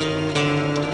Música